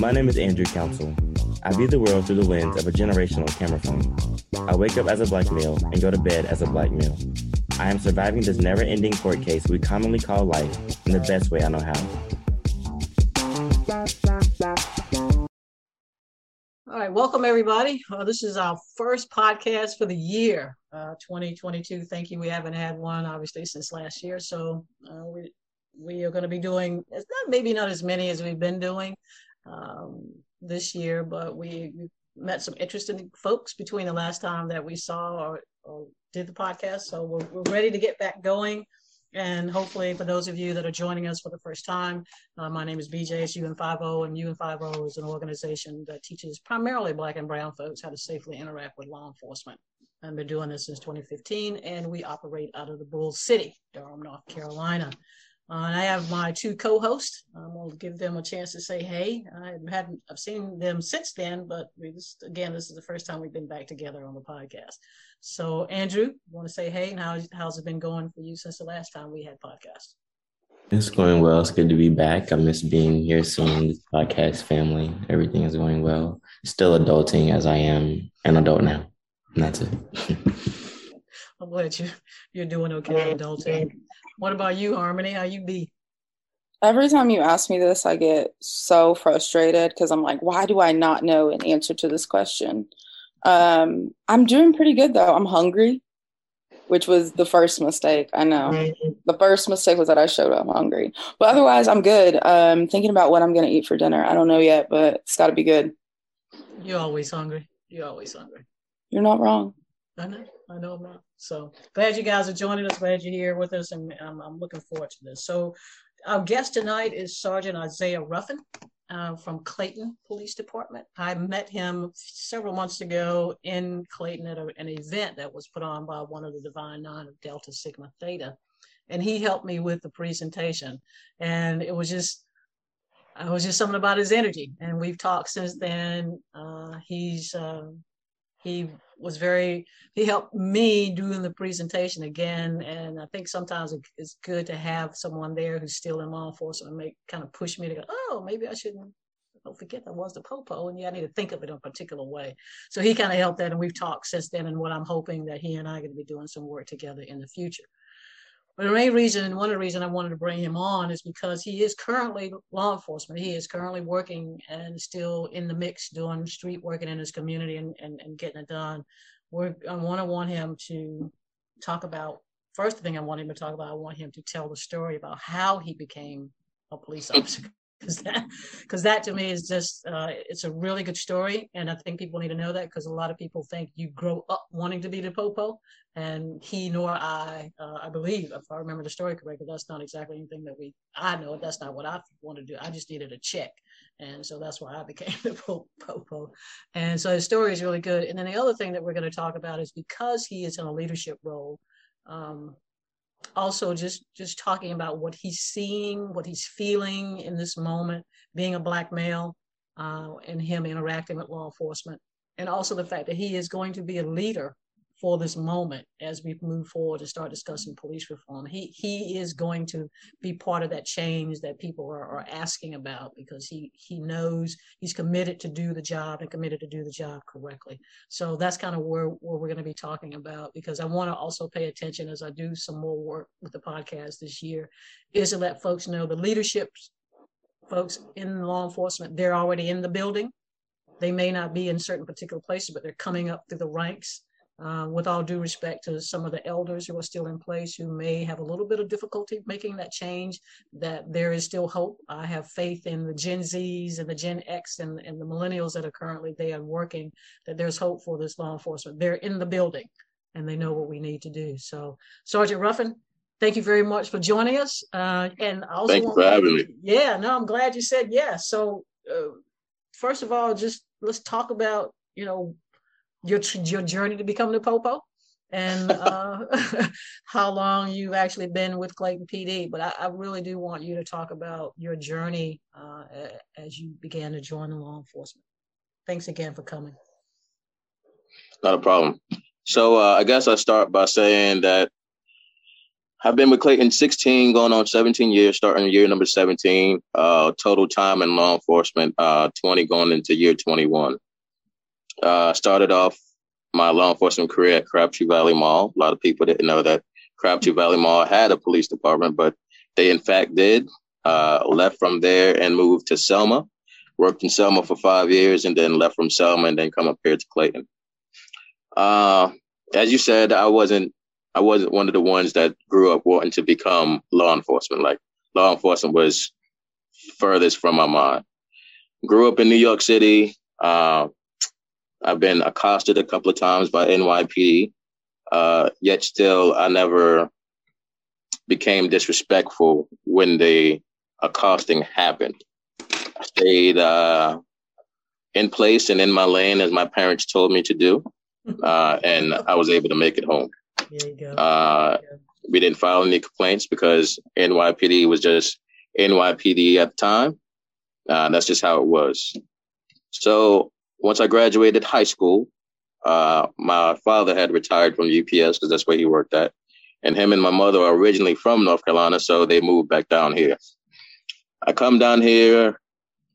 My name is Andrew Council. I view the world through the lens of a generational camera phone. I wake up as a black male and go to bed as a black male. I am surviving this never ending court case we commonly call life in the best way I know how. All right, welcome everybody. Uh, this is our first podcast for the year uh, 2022. Thank you. We haven't had one obviously since last year, so uh, we we are going to be doing it's not maybe not as many as we've been doing um, this year, but we, met some interesting folks between the last time that we saw or, or did the podcast. So we're, we're ready to get back going. And hopefully, for those of you that are joining us for the first time, uh, my name is BJ. It's UN50, and UN50 is an organization that teaches primarily Black and Brown folks how to safely interact with law enforcement. I've been doing this since 2015, and we operate out of the Bull City, Durham, North Carolina. Uh, and I have my two co-hosts. I'm going to give them a chance to say hey. I haven't I've seen them since then, but we just again this is the first time we've been back together on the podcast. So Andrew, want to say hey and how how's it been going for you since the last time we had podcast? It's going well. It's good to be back. I miss being here, seeing this podcast family. Everything is going well. Still adulting as I am an adult now. And that's it. I'm glad you you're doing okay adulting. What about you, Harmony? How you be? Every time you ask me this, I get so frustrated because I'm like, why do I not know an answer to this question? Um, I'm doing pretty good though. I'm hungry, which was the first mistake. I know. Mm-hmm. The first mistake was that I showed up hungry. But otherwise, I'm good. Um, thinking about what I'm going to eat for dinner. I don't know yet, but it's got to be good. You're always hungry. You're always hungry. You're not wrong. I know. I know I'm not. So glad you guys are joining us. Glad you're here with us, and I'm, I'm looking forward to this. So, our guest tonight is Sergeant Isaiah Ruffin uh, from Clayton Police Department. I met him several months ago in Clayton at a, an event that was put on by one of the Divine Nine of Delta Sigma Theta, and he helped me with the presentation. And it was just it was just something about his energy, and we've talked since then. Uh, he's uh, he was very he helped me doing the presentation again. And i think sometimes it's good to have someone there who's still in law enforcement and make kind of push me to go oh maybe i shouldn't don't forget that was the popo. And yeah i need to think of it in a particular way. So he kind of helped that. And we've talked since then and what i'm hoping that he and i are going to be doing some work together in the future but the main reason, and one of the reasons I wanted to bring him on is because he is currently law enforcement. He is currently working and still in the mix doing street working in his community and, and, and getting it done. We're, I want to want him to talk about, first thing I want him to talk about, I want him to tell the story about how he became a police officer because that because that to me is just uh, it's a really good story and i think people need to know that because a lot of people think you grow up wanting to be the popo and he nor i uh, i believe if i remember the story correctly that's not exactly anything that we i know that's not what i want to do i just needed a check and so that's why i became the popo and so his story is really good and then the other thing that we're going to talk about is because he is in a leadership role um, also just just talking about what he's seeing, what he's feeling in this moment, being a black male, uh, and him interacting with law enforcement, and also the fact that he is going to be a leader for this moment as we move forward to start discussing police reform. He he is going to be part of that change that people are, are asking about because he he knows he's committed to do the job and committed to do the job correctly. So that's kind of where, where we're going to be talking about because I want to also pay attention as I do some more work with the podcast this year, is to let folks know the leadership folks in law enforcement, they're already in the building. They may not be in certain particular places, but they're coming up through the ranks uh, with all due respect to some of the elders who are still in place who may have a little bit of difficulty making that change, that there is still hope. I have faith in the Gen Zs and the Gen X and, and the millennials that are currently there working, that there's hope for this law enforcement. They're in the building and they know what we need to do. So, Sergeant Ruffin, thank you very much for joining us. Uh, and also thank you for having me. Yeah, no, I'm glad you said yes. So, uh, first of all, just let's talk about you know your your journey to become the popo and uh, how long you've actually been with Clayton PD. But I, I, really do want you to talk about your journey uh, as you began to join the law enforcement. Thanks again for coming. Not a problem. So uh, I guess I start by saying that I've been with Clayton 16, going on 17 years, starting year number 17. Uh, total time in law enforcement, uh, 20 going into year 21. Uh, started off my law enforcement career at Crabtree Valley Mall. A lot of people didn't know that Crabtree Valley Mall had a police department, but they in fact did. Uh, left from there and moved to Selma. Worked in Selma for five years and then left from Selma and then come up here to Clayton. Uh, as you said, I wasn't I wasn't one of the ones that grew up wanting to become law enforcement. Like law enforcement was furthest from my mind. Grew up in New York City. Uh, I've been accosted a couple of times by NYPD. Uh, yet still, I never became disrespectful when the accosting happened. I stayed uh, in place and in my lane as my parents told me to do. uh, and I was able to make it home. Uh, we didn't file any complaints because NYPD was just NYPD at the time. Uh, that's just how it was. So once I graduated high school, uh, my father had retired from UPS because that's where he worked at. And him and my mother are originally from North Carolina, so they moved back down here. I come down here,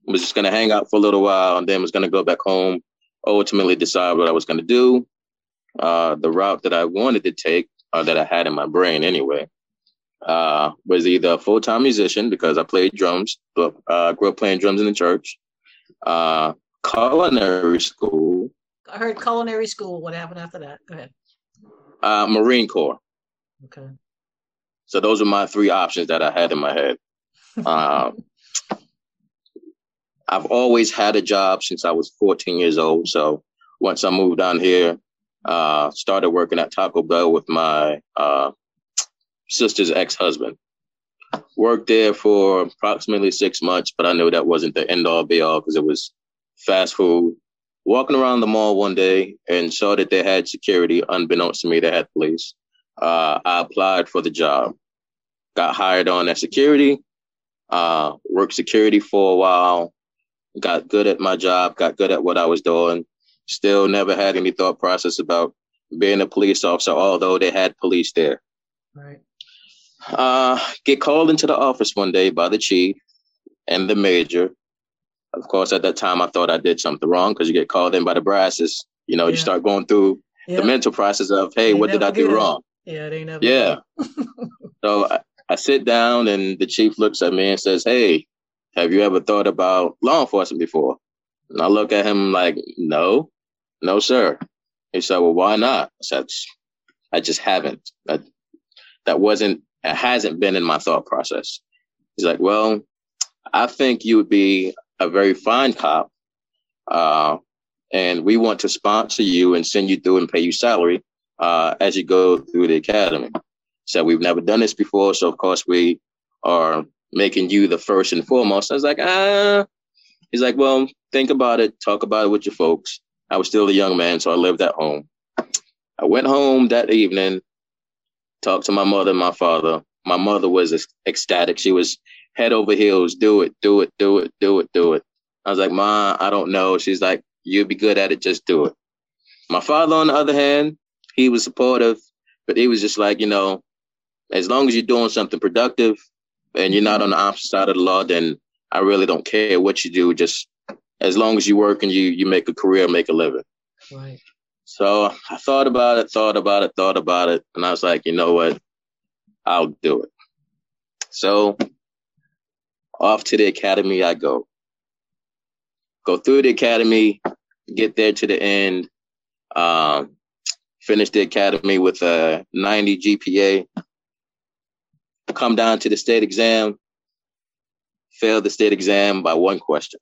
was just going to hang out for a little while, and then was going to go back home ultimately decide what I was going to do. Uh, the route that I wanted to take, or that I had in my brain anyway, uh, was either a full time musician because I played drums, but uh, grew up playing drums in the church, uh, culinary school. I heard culinary school. What happened after that? Go ahead. Uh, Marine Corps. Okay. So those are my three options that I had in my head. Uh, I've always had a job since I was 14 years old. So once I moved down here, uh, started working at Taco Bell with my uh, sister's ex-husband. Worked there for approximately six months, but I knew that wasn't the end all be all because it was fast food. Walking around the mall one day and saw that they had security, unbeknownst to me, they had police. Uh, I applied for the job, got hired on as security, uh, worked security for a while, got good at my job, got good at what I was doing. Still never had any thought process about being a police officer, although they had police there. Right. Uh, get called into the office one day by the chief and the major. Of course, at that time, I thought I did something wrong because you get called in by the brasses. You know, yeah. you start going through yeah. the mental process of, hey, what did I do wrong? Yeah, they never. Yeah. so I, I sit down and the chief looks at me and says, hey, have you ever thought about law enforcement before? And I look at him like, no, no, sir. He said, well, why not? I said, I just haven't. That, that wasn't, it hasn't been in my thought process. He's like, well, I think you would be a very fine cop. Uh, and we want to sponsor you and send you through and pay you salary, uh, as you go through the academy. So we've never done this before. So of course we are making you the first and foremost. I was like, ah. He's like, well, think about it, talk about it with your folks. I was still a young man, so I lived at home. I went home that evening, talked to my mother and my father. My mother was ecstatic. She was head over heels, do it, do it, do it, do it, do it. I was like, Ma, I don't know. She's like, you'll be good at it, just do it. My father, on the other hand, he was supportive, but he was just like, you know, as long as you're doing something productive, and you're not on the opposite side of the law, then I really don't care what you do. Just as long as you work and you you make a career, make a living. Right. So I thought about it, thought about it, thought about it, and I was like, you know what, I'll do it. So off to the academy I go. Go through the academy, get there to the end, um, finish the academy with a 90 GPA, come down to the state exam, failed the state exam by one question.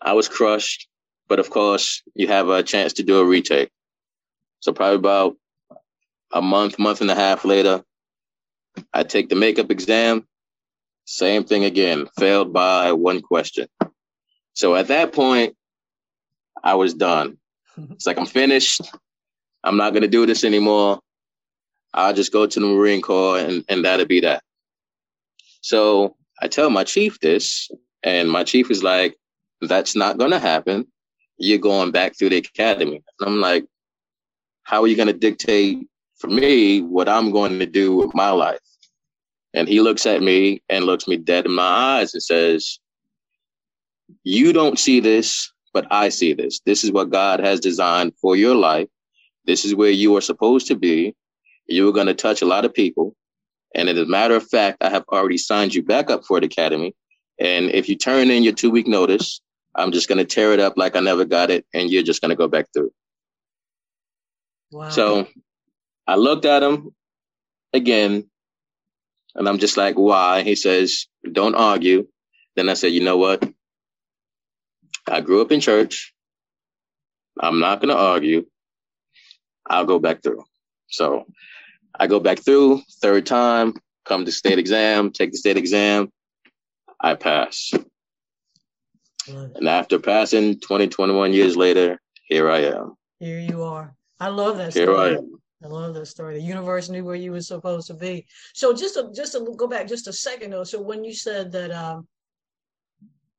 I was crushed, but of course, you have a chance to do a retake. So probably about a month, month and a half later, I take the makeup exam. Same thing again, failed by one question. So at that point, I was done. It's like I'm finished. I'm not gonna do this anymore. I'll just go to the Marine Corps and, and that'll be that. So I tell my chief this, and my chief is like, that's not gonna happen. You're going back through the academy. And I'm like, how are you gonna dictate for me what I'm going to do with my life? And he looks at me and looks me dead in my eyes and says, You don't see this, but I see this. This is what God has designed for your life. This is where you are supposed to be. You are going to touch a lot of people. And as a matter of fact, I have already signed you back up for the academy. And if you turn in your two week notice, I'm just going to tear it up like I never got it. And you're just going to go back through. Wow. So I looked at him again and I'm just like, why? He says, don't argue. Then I said, you know what? I grew up in church. I'm not going to argue. I'll go back through. So I go back through third time, come to state exam, take the state exam. I pass. And after passing 20, 21 years later, here I am. Here you are. I love that. Here story. I am. I love that story. The universe knew where you were supposed to be. So just to just to go back just a second though. So when you said that um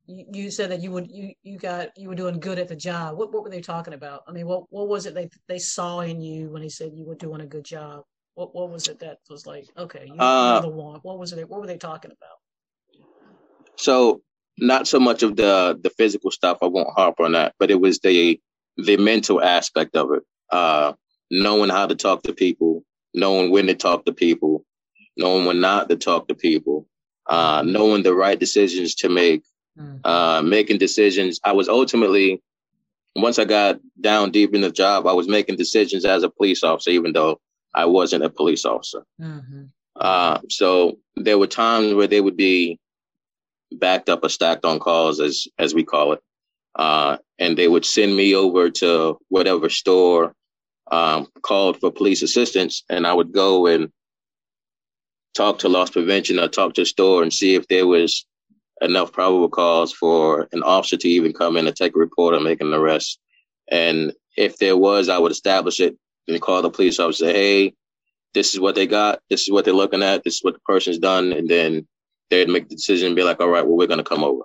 you, you said that you would you you got you were doing good at the job. What what were they talking about? I mean, what what was it they they saw in you when they said you were doing a good job? What what was it that was like, okay, you, uh, you're the one. What was it? What were they talking about? So not so much of the the physical stuff. I won't harp on that, but it was the the mental aspect of it. Uh, knowing how to talk to people, knowing when to talk to people, knowing when not to talk to people, uh, knowing the right decisions to make, mm. uh, making decisions. I was ultimately, once I got down deep in the job, I was making decisions as a police officer, even though I wasn't a police officer. Mm-hmm. Uh, so there were times where they would be backed up or stacked on calls, as as we call it, uh, and they would send me over to whatever store um, called for police assistance, and I would go and talk to loss prevention or talk to the store and see if there was enough probable cause for an officer to even come in and take a report or make an arrest. And if there was, I would establish it and call the police officer, say, hey, this is what they got, this is what they're looking at, this is what the person's done, and then they'd make the decision and be like, all right, well, we're gonna come over.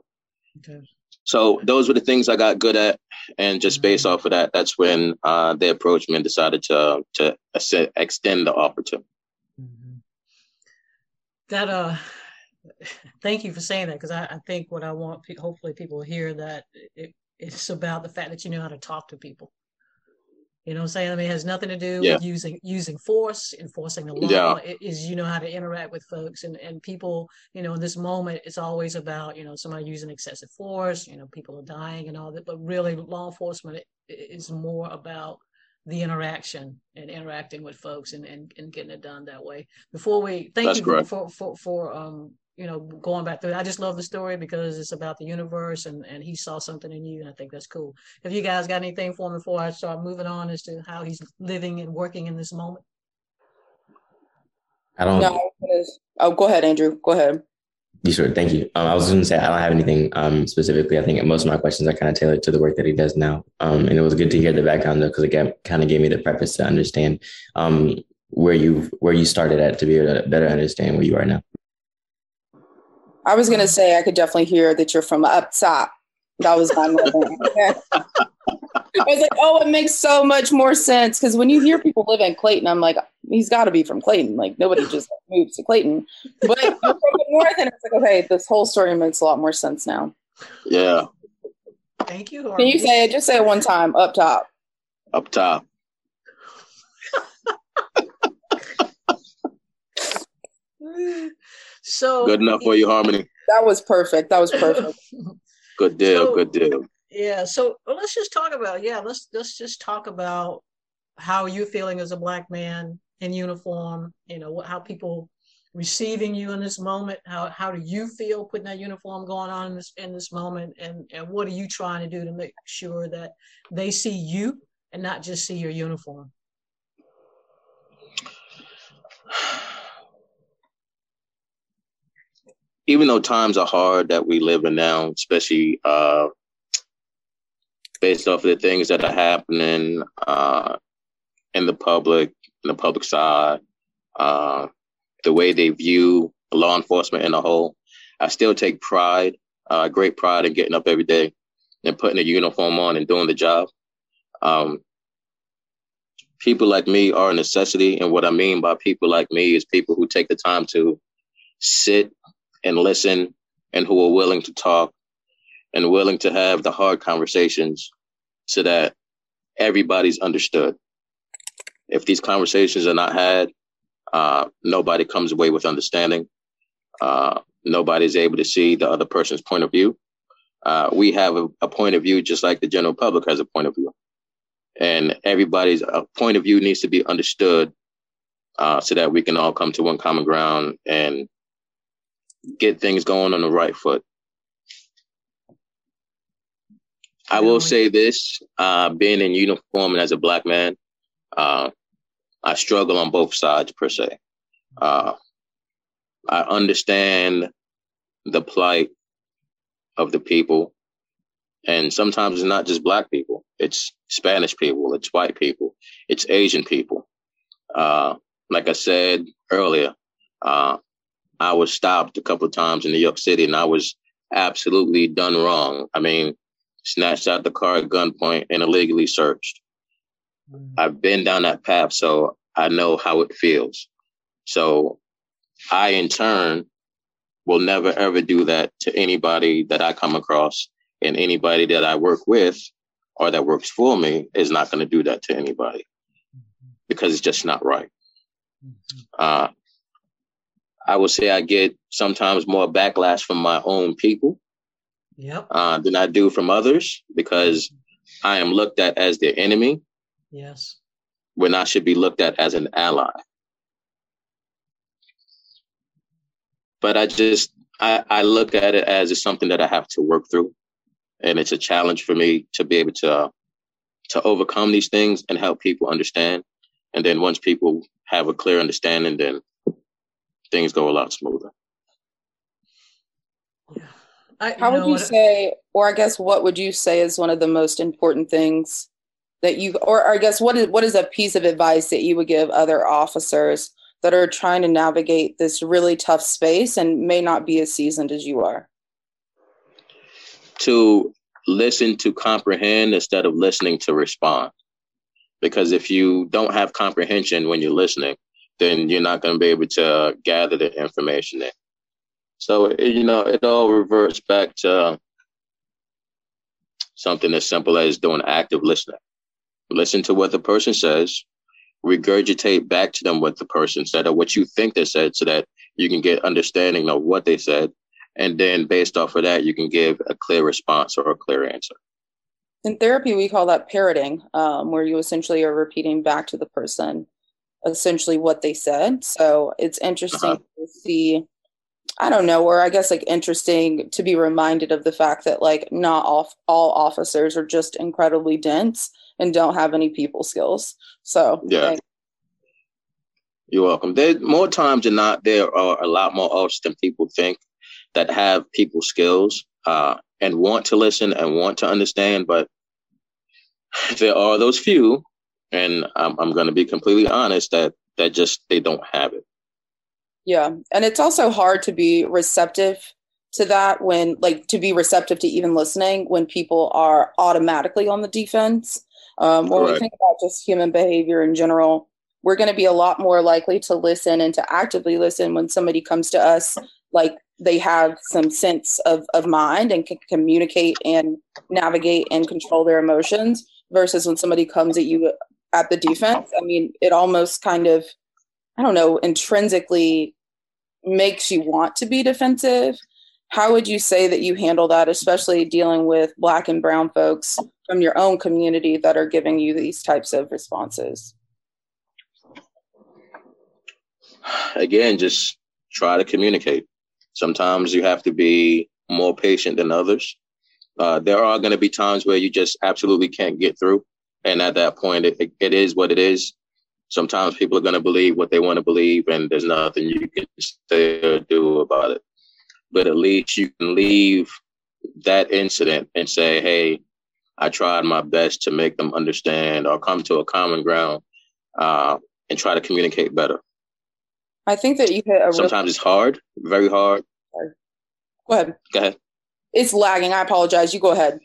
Okay. So those were the things I got good at, and just mm-hmm. based off of that, that's when uh, they approached me and decided to to extend the offer to. Mm-hmm. That uh, thank you for saying that because I, I, think what I want, hopefully, people hear that it, it's about the fact that you know how to talk to people. You know what I'm saying? I mean, it has nothing to do yeah. with using using force, enforcing the law. Yeah. It is you know how to interact with folks and and people. You know, in this moment, it's always about you know somebody using excessive force. You know, people are dying and all that. But really, law enforcement is more about the interaction and interacting with folks and, and, and getting it done that way. Before we thank That's you correct. for for for um you know, going back through. I just love the story because it's about the universe, and and he saw something in you, and I think that's cool. Have you guys got anything for me before I start moving on as to how he's living and working in this moment? I don't. No, oh, go ahead, Andrew. Go ahead. You sure? Thank you. Um, I was going to say I don't have anything um, specifically. I think most of my questions are kind of tailored to the work that he does now. Um, and it was good to hear the background though, because it kind of gave me the preface to understand um, where you where you started at to be able to better understand where you are now. I was gonna say I could definitely hear that you're from up top. That was my I was like, oh, it makes so much more sense because when you hear people live in Clayton, I'm like, he's got to be from Clayton. Like nobody just moves to Clayton. But from the north, and it's like, okay, this whole story makes a lot more sense now. Yeah. Thank you. Can you say it? Just say it one time. Up top. Up top. So good enough for you, Harmony. That was perfect. That was perfect. good deal. So, good deal. Yeah. So well, let's just talk about yeah. Let's let's just talk about how you feeling as a black man in uniform. You know how people receiving you in this moment. How how do you feel putting that uniform going on in this in this moment? And and what are you trying to do to make sure that they see you and not just see your uniform? even though times are hard that we live in now, especially uh, based off of the things that are happening uh, in the public, in the public side, uh, the way they view law enforcement in a whole, I still take pride, uh, great pride in getting up every day and putting a uniform on and doing the job. Um, people like me are a necessity. And what I mean by people like me is people who take the time to sit and listen and who are willing to talk and willing to have the hard conversations so that everybody's understood. If these conversations are not had, uh, nobody comes away with understanding. Uh, nobody's able to see the other person's point of view. Uh, we have a, a, point of view just like the general public has a point of view. And everybody's uh, point of view needs to be understood uh, so that we can all come to one common ground and get things going on the right foot. I will say this: uh, being in uniform and as a black man, uh, I struggle on both sides per se. Uh, I understand the plight of the people, and sometimes it's not just black people; it's Spanish people, it's white people, it's Asian people. Uh, like I said earlier, uh, I was stopped a couple of times in New York City and I was absolutely done wrong. I mean, snatched out the car at gunpoint and illegally searched. Mm. I've been down that path, so I know how it feels. So I, in turn, will never ever do that to anybody that I come across and anybody that I work with or that works for me is not going to do that to anybody mm-hmm. because it's just not right. Mm-hmm. Uh, I would say I get sometimes more backlash from my own people yep. uh, than I do from others because I am looked at as the enemy. Yes. When I should be looked at as an ally. But I just, I, I look at it as it's something that I have to work through. And it's a challenge for me to be able to, uh, to overcome these things and help people understand. And then once people have a clear understanding, then things go a lot smoother. Yeah. I, How would you say, or I guess, what would you say is one of the most important things that you, or I guess, what is what is a piece of advice that you would give other officers that are trying to navigate this really tough space and may not be as seasoned as you are? To listen to comprehend instead of listening to respond. Because if you don't have comprehension when you're listening, then you're not going to be able to gather the information there. So, you know, it all reverts back to something as simple as doing active listening. Listen to what the person says, regurgitate back to them what the person said or what you think they said so that you can get understanding of what they said. And then based off of that, you can give a clear response or a clear answer. In therapy, we call that parroting, um, where you essentially are repeating back to the person essentially what they said. So it's interesting uh-huh. to see. I don't know, or I guess like interesting to be reminded of the fact that like not all all officers are just incredibly dense and don't have any people skills. So yeah. Like, you're welcome. There more times than not, there are a lot more officers than people think that have people skills uh, and want to listen and want to understand, but there are those few and I'm, I'm going to be completely honest that that just they don't have it. Yeah. And it's also hard to be receptive to that when like to be receptive to even listening when people are automatically on the defense. Um, when we think about just human behavior in general we're going to be a lot more likely to listen and to actively listen when somebody comes to us like they have some sense of, of mind and can communicate and navigate and control their emotions versus when somebody comes at you at the defense. I mean, it almost kind of, I don't know, intrinsically makes you want to be defensive. How would you say that you handle that, especially dealing with Black and Brown folks from your own community that are giving you these types of responses? Again, just try to communicate. Sometimes you have to be more patient than others. Uh, there are going to be times where you just absolutely can't get through and at that point, it, it is what it is. sometimes people are going to believe what they want to believe, and there's nothing you can say or do about it. But at least you can leave that incident and say, hey, I tried my best to make them understand or come to a common ground uh, and try to communicate better. I think that you hit a sometimes it's hard, very hard. Go ahead. Go ahead. It's lagging. I apologize. You go ahead.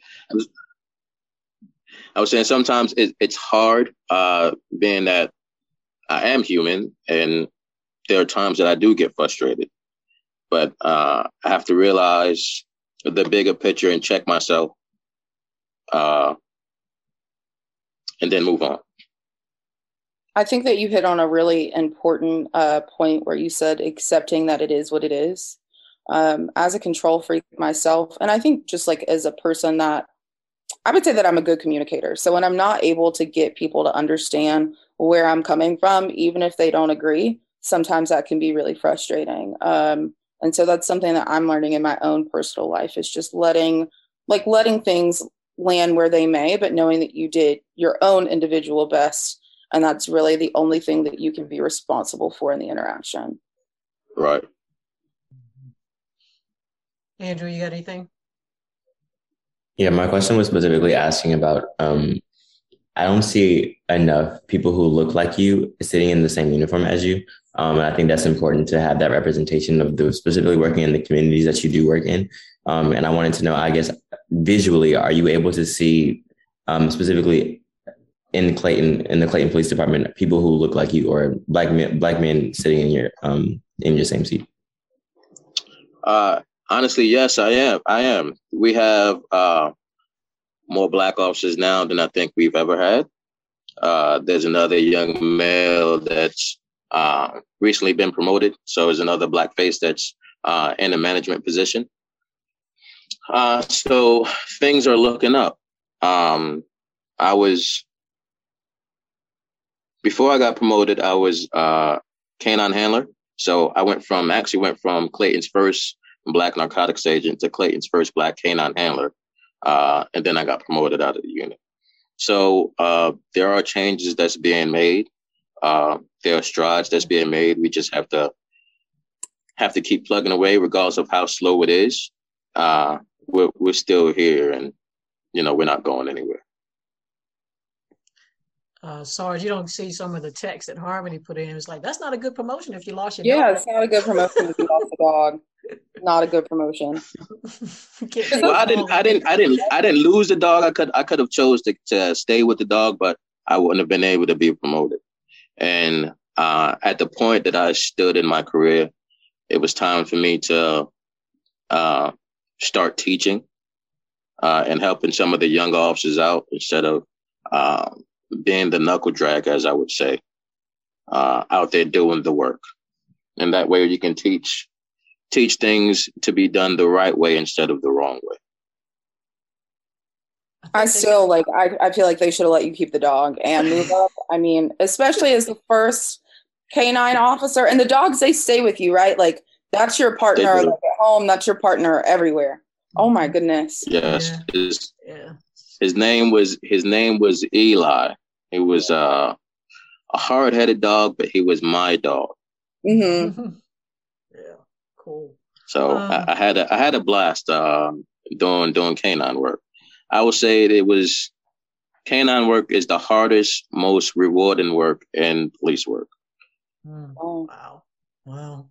I was saying sometimes it, it's hard, uh, being that I am human, and there are times that I do get frustrated. But uh, I have to realize the bigger picture and check myself, uh, and then move on. I think that you hit on a really important uh, point where you said accepting that it is what it is. Um, as a control freak myself, and I think just like as a person that I would say that I'm a good communicator. So when I'm not able to get people to understand where I'm coming from, even if they don't agree, sometimes that can be really frustrating. Um, and so that's something that I'm learning in my own personal life is just letting, like, letting things land where they may, but knowing that you did your own individual best and that's really the only thing that you can be responsible for in the interaction right andrew you got anything yeah my question was specifically asking about um i don't see enough people who look like you sitting in the same uniform as you um, and i think that's important to have that representation of the specifically working in the communities that you do work in um, and i wanted to know i guess visually are you able to see um, specifically in Clayton in the Clayton Police Department people who look like you or black men black men sitting in your um in your same seat? Uh honestly, yes, I am. I am. We have uh more black officers now than I think we've ever had. Uh there's another young male that's uh recently been promoted. So there's another black face that's uh in a management position. Uh so things are looking up. Um I was before I got promoted, I was uh, canine handler. So I went from actually went from Clayton's first black narcotics agent to Clayton's first black canine handler, uh, and then I got promoted out of the unit. So uh, there are changes that's being made. Uh, there are strides that's being made. We just have to have to keep plugging away, regardless of how slow it is. Uh, we're we're still here, and you know we're not going anywhere uh, Sarge, you don't see some of the text that Harmony put in. It's like that's not a good promotion if you lost your yeah, dog. it's not a good promotion if you lost a dog. Not a good promotion. well, I didn't, I didn't, I didn't, I didn't lose the dog. I could, I could have chose to, to stay with the dog, but I wouldn't have been able to be promoted. And uh, at the point that I stood in my career, it was time for me to uh, start teaching uh, and helping some of the young officers out instead of um, being the knuckle drag, as I would say, uh, out there doing the work. And that way you can teach teach things to be done the right way instead of the wrong way. I still like I, I feel like they should have let you keep the dog and move up. I mean, especially as the first canine officer and the dogs they stay with you, right? Like that's your partner like at home, that's your partner everywhere. Oh my goodness. Yes. Yeah. yeah. His name was his name was Eli. He was uh, a hard headed dog, but he was my dog. Mm-hmm. yeah, cool. So um, I, I, had a I had a blast uh, doing doing canine work. I would say it was canine work is the hardest, most rewarding work in police work. Mm, wow, wow.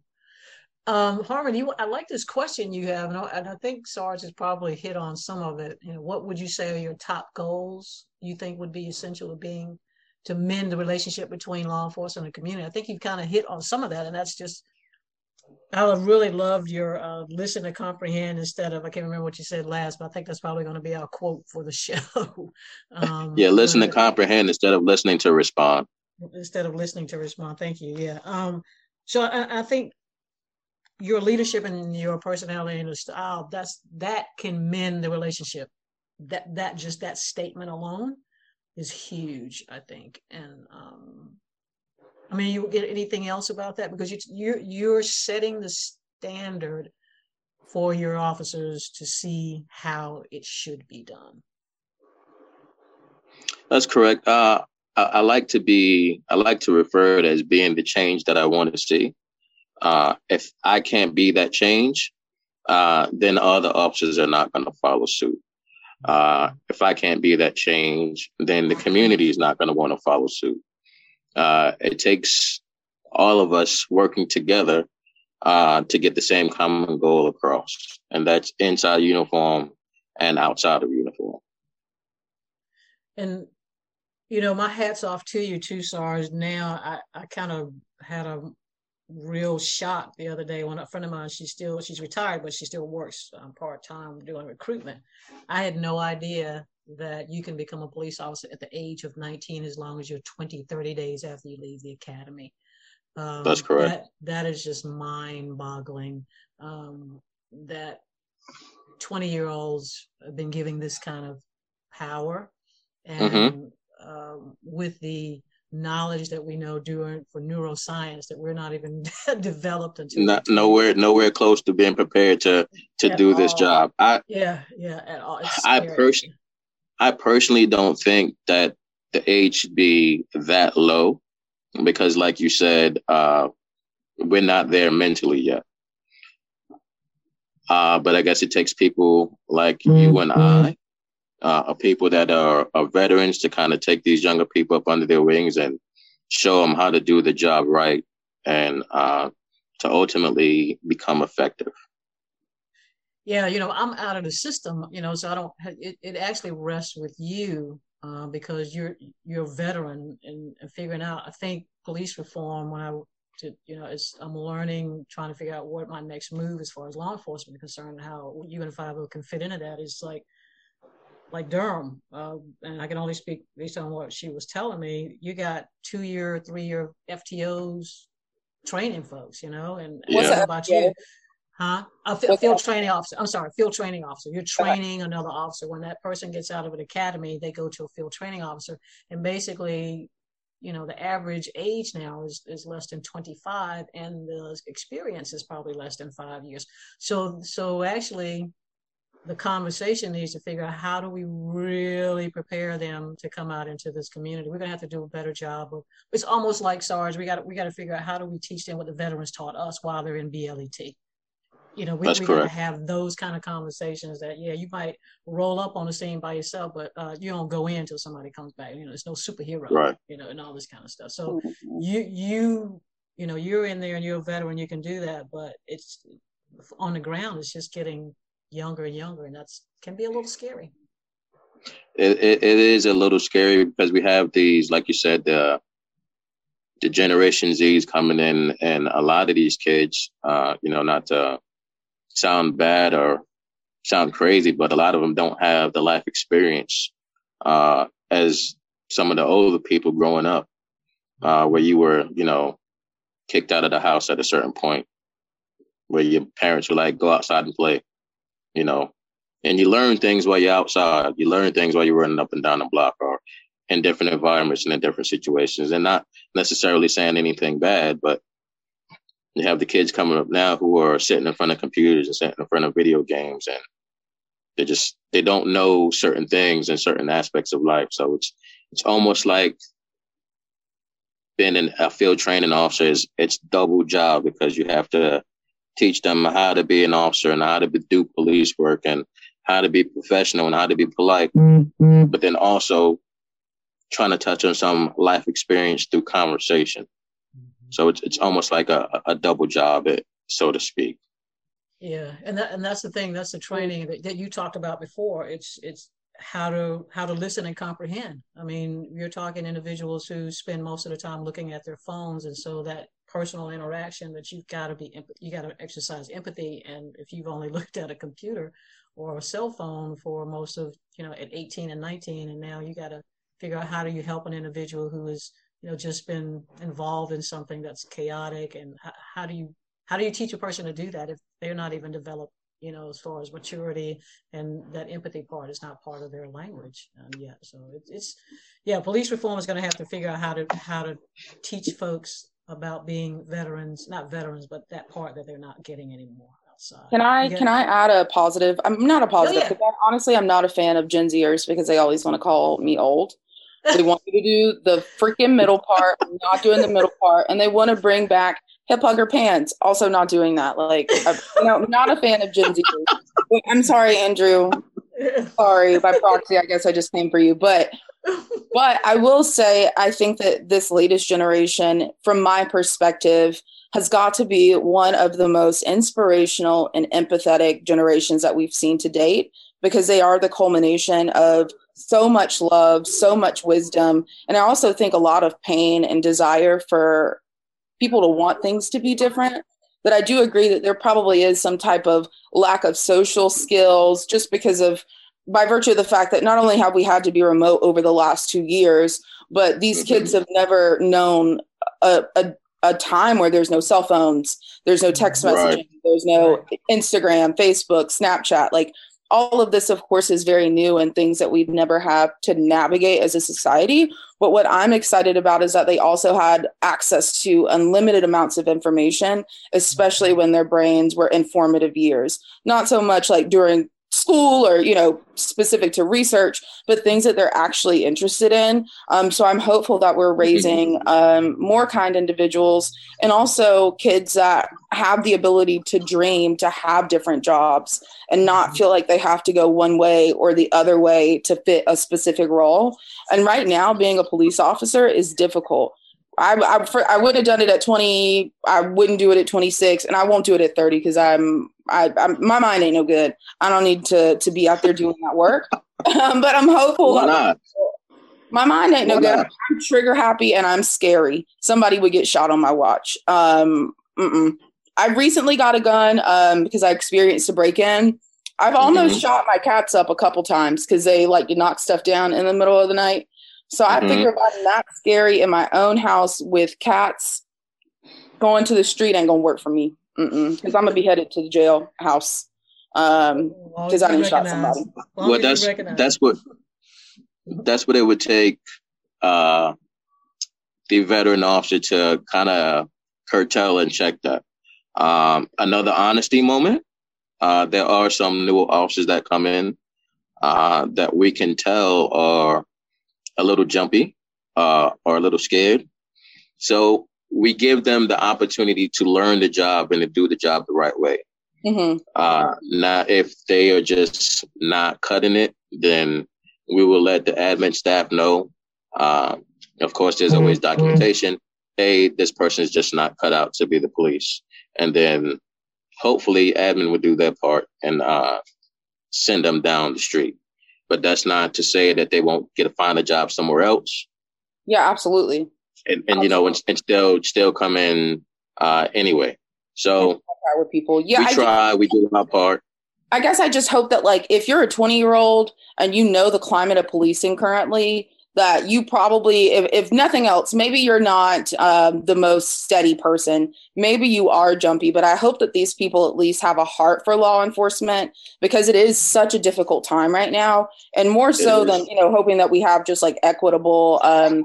Um, Harmon, you, I like this question you have, and I, and I, think Sarge has probably hit on some of it. You know, what would you say are your top goals you think would be essential to being to mend the relationship between law enforcement and the community? I think you've kind of hit on some of that, and that's just. I really loved your uh, listen to comprehend instead of I can't remember what you said last, but I think that's probably going to be our quote for the show. um, yeah, listen to comprehend instead of listening to respond. Instead of listening to respond, thank you. Yeah. Um, so I, I think your leadership and your personality and your style that's that can mend the relationship. That that just that statement alone is huge i think. And um i mean you get anything else about that? Because you you're you're setting the standard for your officers to see how it should be done. That's correct. Uh I, I, like to be, I like to refer it as being the change that I want to see. Uh, if I can't be that change, uh, then other officers are not going to follow suit. Uh, if I can't be that change, then the community is not going to want to follow suit. Uh, it takes all of us working together uh, to get the same common goal across, and that's inside uniform and outside of uniform. And you know, my hats off to you too, Sarge. Now I, I kind of had a real shock the other day when a friend of mine, she's still she's retired, but she still works um, part time doing recruitment. I had no idea that you can become a police officer at the age of 19 as long as you're 20, 30 days after you leave the academy. Um, That's correct. That, that is just mind boggling. Um, that 20 year olds have been giving this kind of power mm-hmm. and mm-hmm. um, with the knowledge that we know doing for neuroscience that we're not even developed until not, nowhere nowhere close to being prepared to to do all. this job. I yeah yeah at all. I personally i personally don't think that the age should be that low because like you said uh we're not there mentally yet. Uh but i guess it takes people like mm-hmm. you and i uh, people that are, are veterans to kind of take these younger people up under their wings and show them how to do the job right and uh, to ultimately become effective. Yeah, you know, I'm out of the system, you know, so I don't. It, it actually rests with you uh, because you're you're a veteran and, and figuring out. I think police reform when I to you know as I'm learning, trying to figure out what my next move as far as law enforcement is concerned, how Unified can fit into that is like like Durham, uh, and I can only speak based on what she was telling me. You got two year, three year FTOs training folks, you know, and what's yeah. about you, huh? A field, field training officer. I'm sorry, field training officer. You're training another officer. When that person gets out of an academy, they go to a field training officer, and basically, you know, the average age now is is less than 25, and the experience is probably less than five years. So, so actually the conversation needs to figure out how do we really prepare them to come out into this community. We're gonna have to do a better job of. It's almost like Sarge. We got we got to figure out how do we teach them what the veterans taught us while they're in BLET. You know, we, we got to have those kind of conversations that yeah, you might roll up on the scene by yourself, but uh, you don't go in until somebody comes back. You know, there's no superhero, right? You know, and all this kind of stuff. So mm-hmm. you you you know you're in there and you're a veteran, you can do that, but it's on the ground. It's just getting younger and younger, and that's can be a little scary. It, it, it is a little scary because we have these, like you said, the the Generation Z's coming in, and a lot of these kids, uh, you know, not to sound bad or sound crazy, but a lot of them don't have the life experience uh, as some of the older people growing up, uh, where you were, you know, kicked out of the house at a certain point, where your parents were like, "Go outside and play." You know, and you learn things while you're outside. You learn things while you're running up and down the block or in different environments and in different situations and not necessarily saying anything bad, but you have the kids coming up now who are sitting in front of computers and sitting in front of video games and they just they don't know certain things and certain aspects of life. So it's it's almost like being an, a field training officer is it's double job because you have to teach them how to be an officer and how to be, do police work and how to be professional and how to be polite, mm-hmm. but then also trying to touch on some life experience through conversation. Mm-hmm. So it's it's almost like a, a double job, it, so to speak. Yeah, and that and that's the thing. That's the training that, that you talked about before. It's it's how to how to listen and comprehend. I mean, you're talking individuals who spend most of the time looking at their phones, and so that personal interaction that you've got to be you got to exercise empathy. And if you've only looked at a computer or a cell phone for most of you know at 18 and 19, and now you got to figure out how do you help an individual who has you know just been involved in something that's chaotic, and how, how do you how do you teach a person to do that if they're not even developed you know, as far as maturity and that empathy part is not part of their language um, yet. So it's, it's, yeah, police reform is going to have to figure out how to how to teach folks about being veterans, not veterans, but that part that they're not getting anymore. Outside. Can I can I add a positive? I'm not a positive. Oh, yeah. honestly, I'm not a fan of Gen Zers because they always want to call me old. They want me to do the freaking middle part, I'm not doing the middle part, and they want to bring back hip hugger pants. Also, not doing that. Like, I'm, you know, not a fan of Gen Z. I'm sorry, Andrew. Sorry, by proxy, I guess I just came for you. But, but I will say, I think that this latest generation, from my perspective, has got to be one of the most inspirational and empathetic generations that we've seen to date because they are the culmination of so much love, so much wisdom, and I also think a lot of pain and desire for people to want things to be different. But I do agree that there probably is some type of lack of social skills just because of by virtue of the fact that not only have we had to be remote over the last two years, but these mm-hmm. kids have never known a, a, a, time where there's no cell phones, there's no text messaging, right. there's no Instagram, Facebook, Snapchat. Like all of this, of course, is very new and things that we've never had to navigate as a society. But what I'm excited about is that they also had access to unlimited amounts of information, especially when their brains were in formative years. Not so much like during school or you know specific to research but things that they're actually interested in. Um, so i'm hopeful that we're raising um, more kind individuals and also kids that have the ability to dream to have different jobs and not feel like they have to go one way or the other way to fit a specific role. And right now being a police officer is difficult I, I, for, I wouldn't have done it at 20. I wouldn't do it at 26, and I won't do it at 30 because I'm, I, I'm, my mind ain't no good. I don't need to to be out there doing that work. um, but I'm hopeful. Why not? My mind ain't no good. I'm trigger happy and I'm scary. Somebody would get shot on my watch. Um, I recently got a gun um, because I experienced a break in. I've almost mm-hmm. shot my cats up a couple times because they like to knock stuff down in the middle of the night. So mm-hmm. I figure if I'm not scary in my own house with cats, going to the street ain't gonna work for me. Because I'm gonna be headed to the jail house. Um, because I didn't shot somebody. Well, that's that's what that's what it would take. Uh, the veteran officer to kind of curtail and check that. Um, another honesty moment. Uh, there are some new officers that come in uh, that we can tell are a little jumpy uh, or a little scared. So we give them the opportunity to learn the job and to do the job the right way. Mm-hmm. Uh, now, if they are just not cutting it, then we will let the admin staff know. Uh, of course, there's always mm-hmm. documentation. Hey, this person is just not cut out to be the police. And then hopefully admin would do their part and uh, send them down the street but that's not to say that they won't get a find a job somewhere else. Yeah, absolutely. And, and you know, and, and, still still come in uh, anyway. So with people, yeah, we I try, do, we do our part. I guess I just hope that like if you're a 20 year old and you know the climate of policing currently, that you probably, if, if nothing else, maybe you're not um, the most steady person. Maybe you are jumpy, but I hope that these people at least have a heart for law enforcement because it is such a difficult time right now. And more so than, you know, hoping that we have just like equitable, um,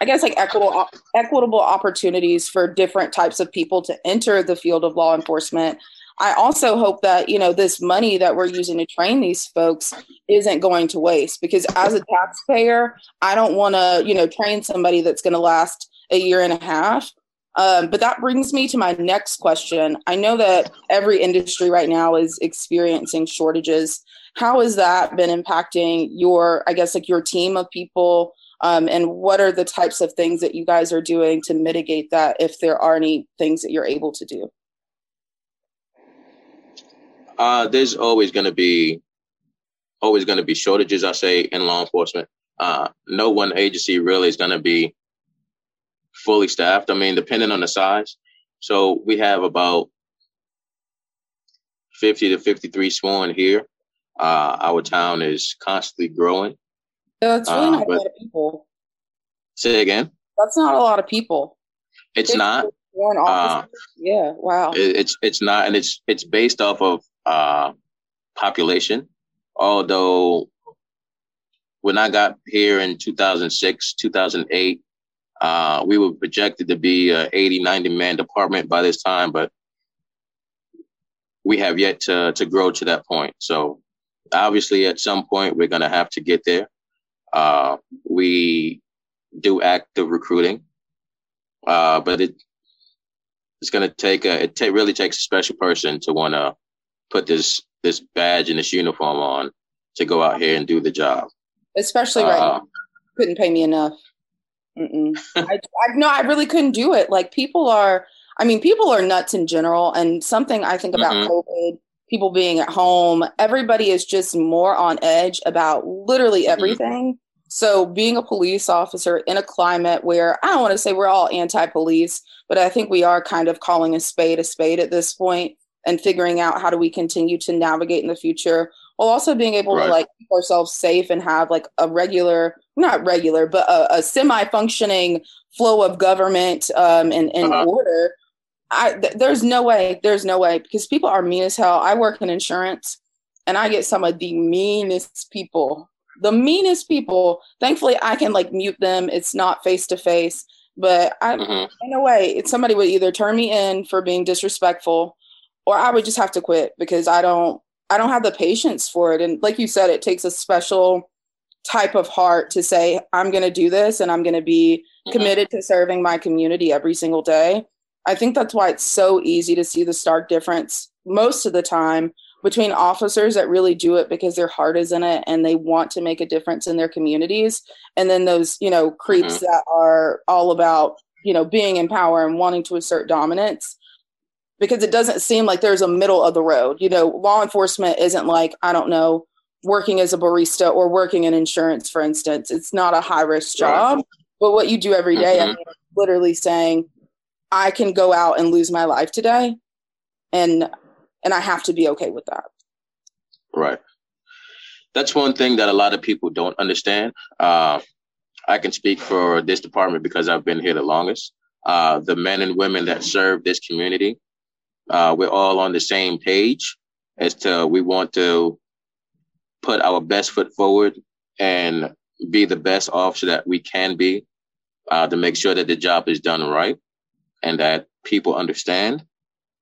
I guess like equitable equitable opportunities for different types of people to enter the field of law enforcement. I also hope that, you know, this money that we're using to train these folks isn't going to waste because as a taxpayer, I don't want to, you know, train somebody that's going to last a year and a half. Um, but that brings me to my next question. I know that every industry right now is experiencing shortages. How has that been impacting your, I guess, like your team of people? Um, and what are the types of things that you guys are doing to mitigate that if there are any things that you're able to do? Uh, there's always going to be always going to be shortages. I say in law enforcement. Uh, no one agency really is going to be fully staffed. I mean, depending on the size. So we have about 50 to 53 sworn here. Uh, our town is constantly growing. That's really uh, not a lot of people. Say again. That's not a lot of people. It's not. Uh, yeah. Wow. It, it's it's not, and it's it's based off of uh, population. Although when I got here in 2006, 2008, uh, we were projected to be a 80, 90 man department by this time, but we have yet to, to grow to that point. So obviously at some point we're going to have to get there. Uh, we do active recruiting, uh, but it it's going to take a it really takes a special person to want to put this this badge and this uniform on to go out here and do the job. Especially right uh, now, couldn't pay me enough. I, I no, I really couldn't do it. Like people are, I mean, people are nuts in general. And something I think about mm-hmm. COVID, people being at home, everybody is just more on edge about literally mm-hmm. everything. Mm-hmm. So being a police officer in a climate where I don't want to say we're all anti-police, but I think we are kind of calling a spade a spade at this point and figuring out how do we continue to navigate in the future while also being able right. to like keep ourselves safe and have like a regular not regular but a, a semi-functioning flow of government um, and, and uh-huh. order I, th- there's no way there's no way because people are mean as hell i work in insurance and i get some of the meanest people the meanest people thankfully i can like mute them it's not face to face but i mm-hmm. in a way somebody would either turn me in for being disrespectful or i would just have to quit because i don't I don't have the patience for it. And like you said, it takes a special type of heart to say, I'm going to do this and I'm going to be mm-hmm. committed to serving my community every single day. I think that's why it's so easy to see the stark difference most of the time between officers that really do it because their heart is in it and they want to make a difference in their communities and then those you know creeps mm-hmm. that are all about you know being in power and wanting to assert dominance because it doesn't seem like there's a middle of the road. You know, law enforcement isn't like, I don't know, working as a barista or working in insurance, for instance. It's not a high risk job. Right. But what you do every day, mm-hmm. I mean, literally saying, I can go out and lose my life today. And and I have to be okay with that. Right. That's one thing that a lot of people don't understand. Uh, I can speak for this department because I've been here the longest. Uh, the men and women that serve this community uh, we're all on the same page as to we want to put our best foot forward and be the best officer that we can be uh, to make sure that the job is done right and that people understand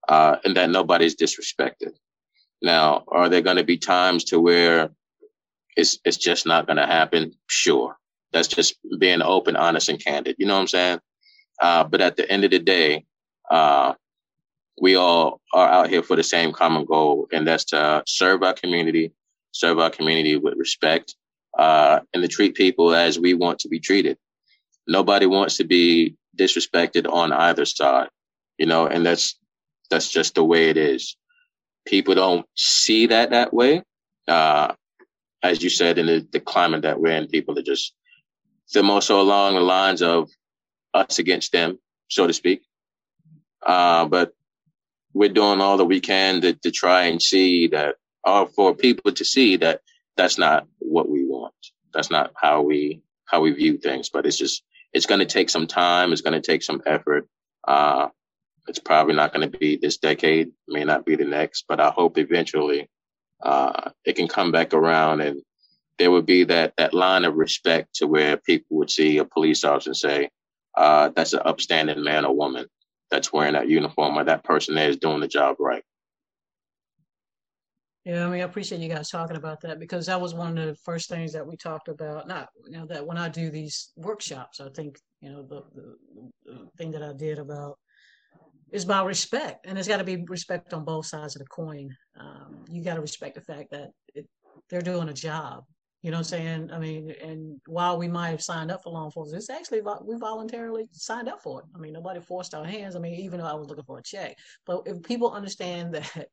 uh, and that nobody's disrespected. Now, are there going to be times to where it's it's just not going to happen? Sure, that's just being open, honest, and candid. You know what I'm saying? Uh, but at the end of the day, uh, we all are out here for the same common goal, and that's to serve our community, serve our community with respect, uh, and to treat people as we want to be treated. Nobody wants to be disrespected on either side, you know, and that's that's just the way it is. People don't see that that way. Uh, as you said, in the, the climate that we're in, people are just they're more so along the lines of us against them, so to speak. Uh, but we're doing all that we can to, to try and see that, or for people to see that that's not what we want. That's not how we how we view things. But it's just it's going to take some time. It's going to take some effort. Uh, it's probably not going to be this decade. May not be the next. But I hope eventually uh, it can come back around and there would be that that line of respect to where people would see a police officer and say, uh, "That's an upstanding man or woman." That's wearing that uniform or that person there is doing the job right. Yeah, I mean, I appreciate you guys talking about that because that was one of the first things that we talked about. Not, you know, that when I do these workshops, I think, you know, the, the, the thing that I did about is about respect, and it's got to be respect on both sides of the coin. Um, you got to respect the fact that it, they're doing a job, you know what I'm saying? I mean, and while we might have signed up for law enforcement, it's actually we voluntarily signed up for it. I mean, nobody forced our hands. I mean, even though I was looking for a check, but if people understand that,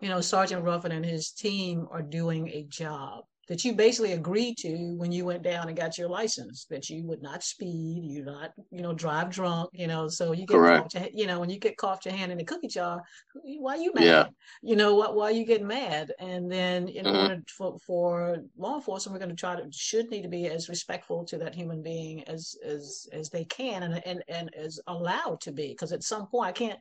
you know, Sergeant Ruffin and his team are doing a job, that you basically agreed to when you went down and got your license that you would not speed, you not, you know, drive drunk, you know. So you get your, you know, when you get caught your hand in the cookie jar, why are you mad? Yeah. You know what? Why you get mad? And then in mm-hmm. order for, for law enforcement, we're going to try to should need to be as respectful to that human being as as as they can and and and as allowed to be. Because at some point, I can't,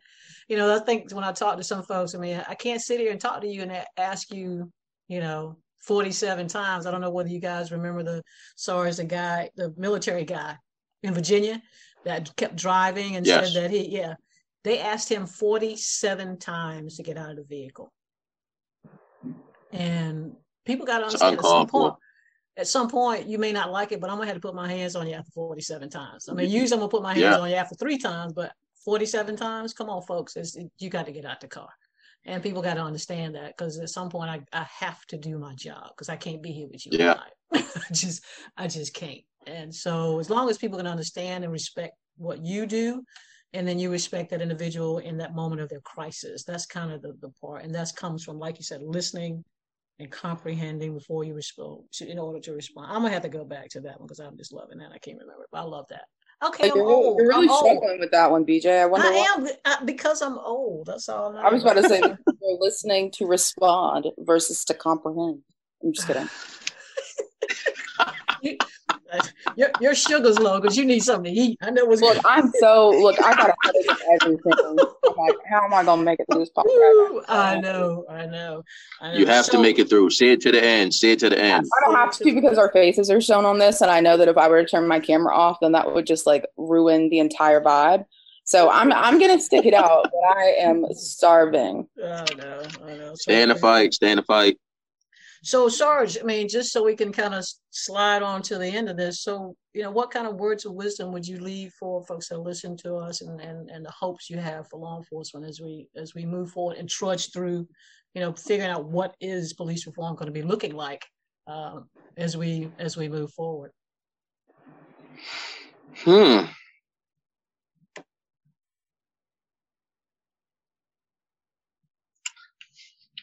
you know, I think when I talk to some folks, I mean, I can't sit here and talk to you and ask you, you know 47 times. I don't know whether you guys remember the Sarge, the guy, the military guy in Virginia that kept driving and yes. said that he, yeah, they asked him 47 times to get out of the vehicle. And people got to understand at some point, at some point you may not like it, but I'm gonna have to put my hands on you after 47 times. I mean, usually I'm gonna put my hands yeah. on you after three times, but 47 times, come on, folks, it's, it, you got to get out the car. And people got to understand that because at some point I, I have to do my job because I can't be here with you. Yeah. I just I just can't. And so as long as people can understand and respect what you do, and then you respect that individual in that moment of their crisis, that's kind of the, the part. And that comes from, like you said, listening and comprehending before you respond in order to respond. I'm gonna have to go back to that one because I'm just loving that. I can't remember, but I love that. Okay, I'm you're, old. You're really I'm struggling old. with that one, BJ. I wonder. I am uh, because I'm old. That's all. I, I was about to say you're listening to respond versus to comprehend. I'm just kidding. you, your, your sugar's low because you need something to eat. I know what's look. I'm so look. I got everything. I'm like, how am I gonna make it through this podcast? I know, I know, I know. You have so, to make it through. See it to the end. See it to the end. I don't have to because our faces are shown on this, and I know that if I were to turn my camera off, then that would just like ruin the entire vibe. So I'm I'm gonna stick it out, but I am starving. I know, I know. Stay in the fight. Stay in the fight. So, Sarge, I mean, just so we can kind of slide on to the end of this. So, you know, what kind of words of wisdom would you leave for folks that listen to us, and and and the hopes you have for law enforcement as we as we move forward and trudge through, you know, figuring out what is police reform going to be looking like uh, as we as we move forward. Hmm.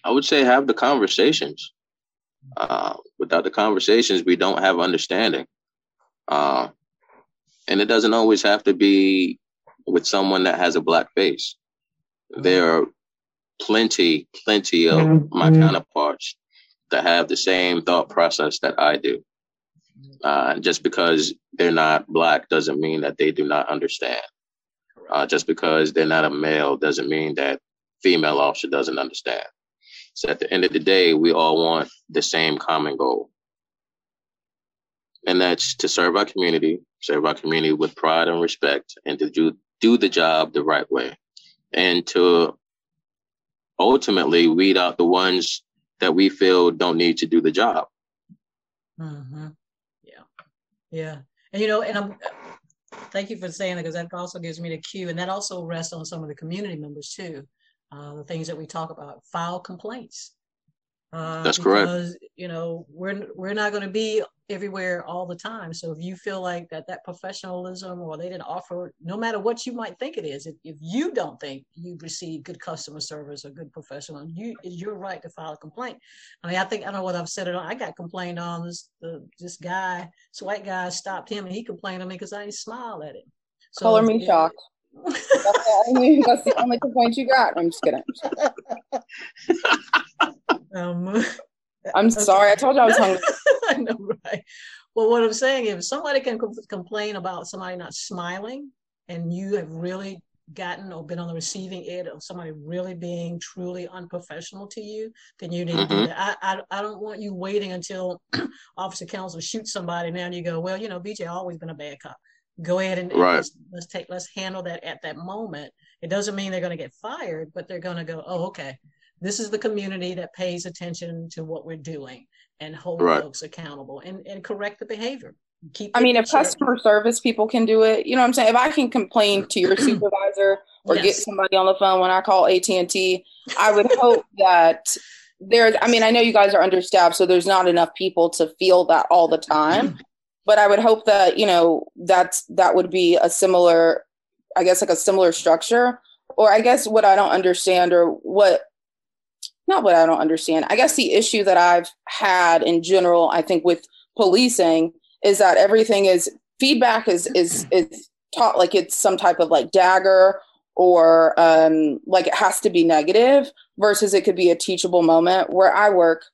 I would say have the conversations. Uh, without the conversations, we don't have understanding. Uh, and it doesn't always have to be with someone that has a black face. There are plenty, plenty of mm-hmm. my counterparts that have the same thought process that I do. Uh, just because they're not black doesn't mean that they do not understand. Uh, just because they're not a male doesn't mean that female officer doesn't understand. So at the end of the day, we all want the same common goal. And that's to serve our community, serve our community with pride and respect, and to do, do the job the right way. And to ultimately weed out the ones that we feel don't need to do the job. Mm-hmm. Yeah. Yeah. And, you know, and I'm, thank you for saying that because that also gives me the cue. And that also rests on some of the community members too uh, the things that we talk about, file complaints. Uh, That's because, correct. You know, we're we're not going to be everywhere all the time. So if you feel like that that professionalism or they didn't offer, no matter what you might think it is, if, if you don't think you've received good customer service or good professional, you it's your right to file a complaint. I mean, I think I don't know what I've said it on. I got complained on this the this guy, this white guy stopped him and he complained to me because I didn't smile at him. So Color me shocked that's, the, that's the only complaint you got. I'm just kidding. Um, I'm okay. sorry. I told you I was hungry. I know, right? Well, what I'm saying, is, somebody can complain about somebody not smiling, and you have really gotten or been on the receiving end of somebody really being truly unprofessional to you, then you need mm-hmm. to do mm-hmm. that. I, I, I don't want you waiting until Officer Counsel shoots somebody now and you go, well, you know, BJ always been a bad cop go ahead and, right. let's, let's, take let's handle that at that moment it doesn't mean they're going to get fired but they're going to go oh okay this is the community that pays attention to what we're doing and hold right. folks accountable and, and correct the behavior keep i mean if customer service people can do it you know what i'm saying if i can complain to your supervisor or yes. get somebody on the phone when i call at&t i would hope that there's i mean i know you guys are understaffed so there's not enough people to feel that all the time but I would hope that you know that's that would be a similar, I guess like a similar structure, or I guess what I don't understand or what not what I don't understand. I guess the issue that I've had in general, I think with policing is that everything is feedback is is is taught like it's some type of like dagger or um like it has to be negative versus it could be a teachable moment where I work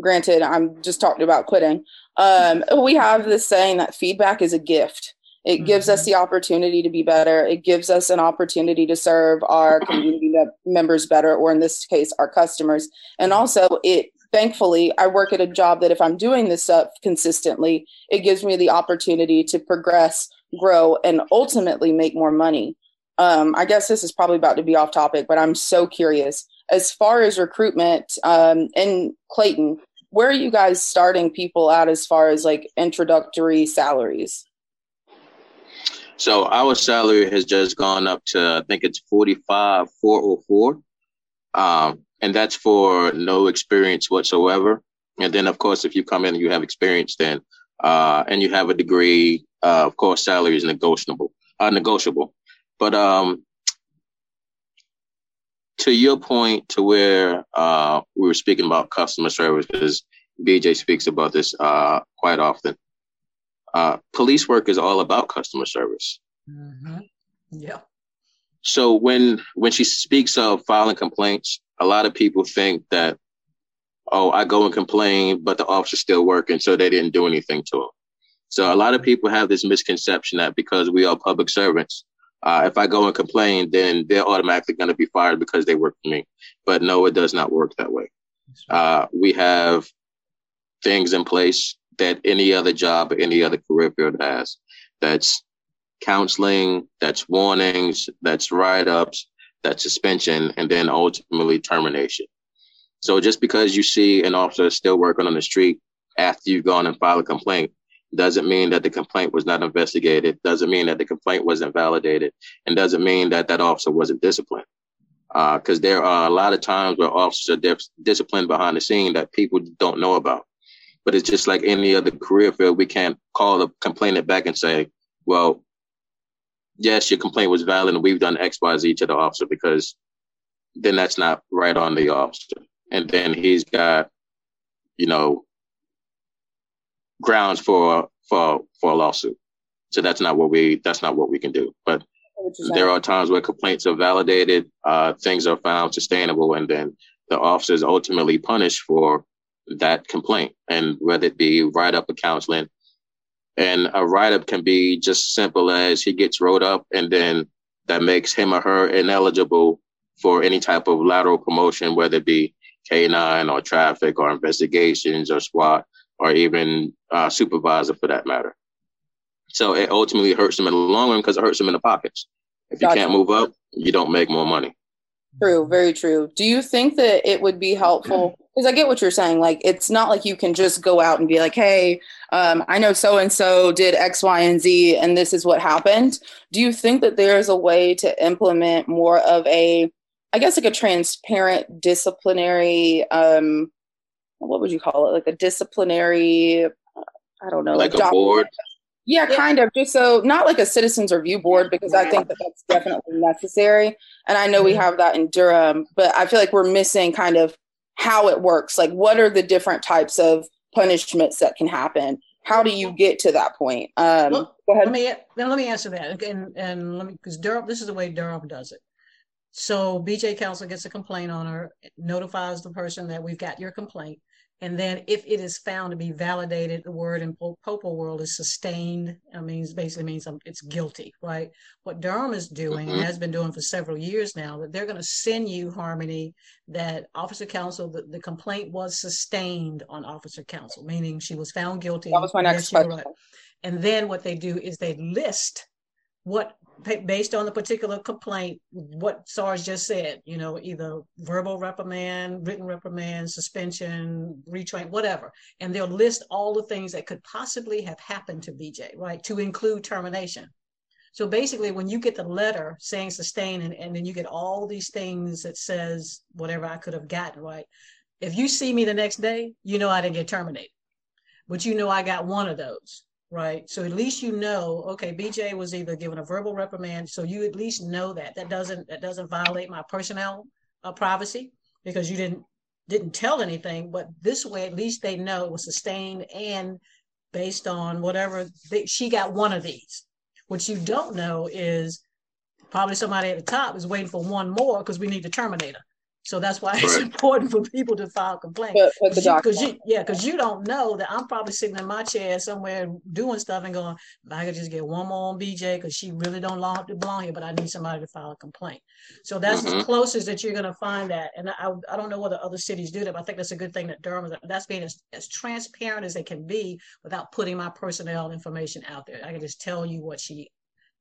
granted i'm just talking about quitting. Um, we have this saying that feedback is a gift. It mm-hmm. gives us mm-hmm. the opportunity to be better. It gives us an opportunity to serve our community members better or in this case our customers. And also it thankfully i work at a job that if i'm doing this stuff consistently it gives me the opportunity to progress grow and ultimately make more money. Um, i guess this is probably about to be off topic but i'm so curious. As far as recruitment um, in clayton where are you guys starting people out as far as like introductory salaries? So our salary has just gone up to I think it's forty five four oh four, um, and that's for no experience whatsoever. And then of course, if you come in and you have experience, then uh, and you have a degree, uh, of course, salary is negotiable. Uh, negotiable, but um, to your point, to where uh, we were speaking about customer service, because BJ speaks about this uh, quite often. Uh, police work is all about customer service. Mm-hmm. Yeah. So when when she speaks of filing complaints, a lot of people think that, oh, I go and complain, but the officer's still working, so they didn't do anything to him. So a lot of people have this misconception that because we are public servants, uh, if I go and complain, then they're automatically going to be fired because they work for me. But no, it does not work that way. Uh, we have things in place that any other job any other career field has. That's counseling, that's warnings, that's write ups, that's suspension, and then ultimately termination. So just because you see an officer still working on the street after you've gone and filed a complaint doesn't mean that the complaint was not investigated, doesn't mean that the complaint wasn't validated, and doesn't mean that that officer wasn't disciplined. Because uh, there are a lot of times where officers are dis- disciplined behind the scene that people don't know about. But it's just like any other career field. We can't call the complainant back and say, well, yes, your complaint was valid and we've done X, Y, Z to the officer because then that's not right on the officer. And then he's got, you know, grounds for for for a lawsuit. So that's not what we that's not what we can do. But there are times where complaints are validated, uh, things are found sustainable, and then the officer is ultimately punished for that complaint, and whether it be write up a counseling, and a write up can be just simple as he gets wrote up, and then that makes him or her ineligible for any type of lateral promotion, whether it be K9 or traffic or investigations or SWAT or even uh, supervisor for that matter. So it ultimately hurts them in the long run because it hurts them in the pockets. If you gotcha. can't move up, you don't make more money. True, very true. Do you think that it would be helpful? Because I get what you're saying. Like, it's not like you can just go out and be like, hey, um, I know so and so did X, Y, and Z, and this is what happened. Do you think that there's a way to implement more of a, I guess, like a transparent disciplinary um, what would you call it? Like a disciplinary, I don't know, like, like a board. Yeah, yeah, kind of. Just so not like a citizens review board because I think that that's definitely necessary, and I know we have that in Durham, but I feel like we're missing kind of how it works. Like, what are the different types of punishments that can happen? How do you get to that point? Um, well, go ahead. Let me let me answer that, and and let me because Durham. This is the way Durham does it. So BJ Council gets a complaint on her, notifies the person that we've got your complaint. And then if it is found to be validated, the word in Popo world is sustained. I mean, it basically means it's guilty, right? What Durham is doing mm-hmm. and has been doing for several years now, that they're going to send you, Harmony, that officer counsel, the, the complaint was sustained on officer counsel, meaning she was found guilty. That was my next question. Right. And then what they do is they list what based on the particular complaint, what Sarge just said, you know, either verbal reprimand, written reprimand, suspension, retrain, whatever. And they'll list all the things that could possibly have happened to BJ, right? To include termination. So basically, when you get the letter saying sustain, and, and then you get all these things that says whatever I could have gotten, right? If you see me the next day, you know I didn't get terminated. But you know I got one of those right? So at least you know, okay, BJ was either given a verbal reprimand, so you at least know that that doesn't that doesn't violate my personnel uh, privacy because you didn't didn't tell anything. But this way, at least they know it was sustained and based on whatever they, she got one of these. What you don't know is probably somebody at the top is waiting for one more because we need to terminate her. So that's why it's important for people to file complaints. Because you, you, yeah, because you don't know that I'm probably sitting in my chair somewhere doing stuff and going, I could just get one more on BJ because she really don't belong here, but I need somebody to file a complaint. So that's mm-hmm. as closest that you're going to find that. And I, I don't know whether other cities do that, but I think that's a good thing that Durham is. That's being as, as transparent as they can be without putting my personnel information out there. I can just tell you what she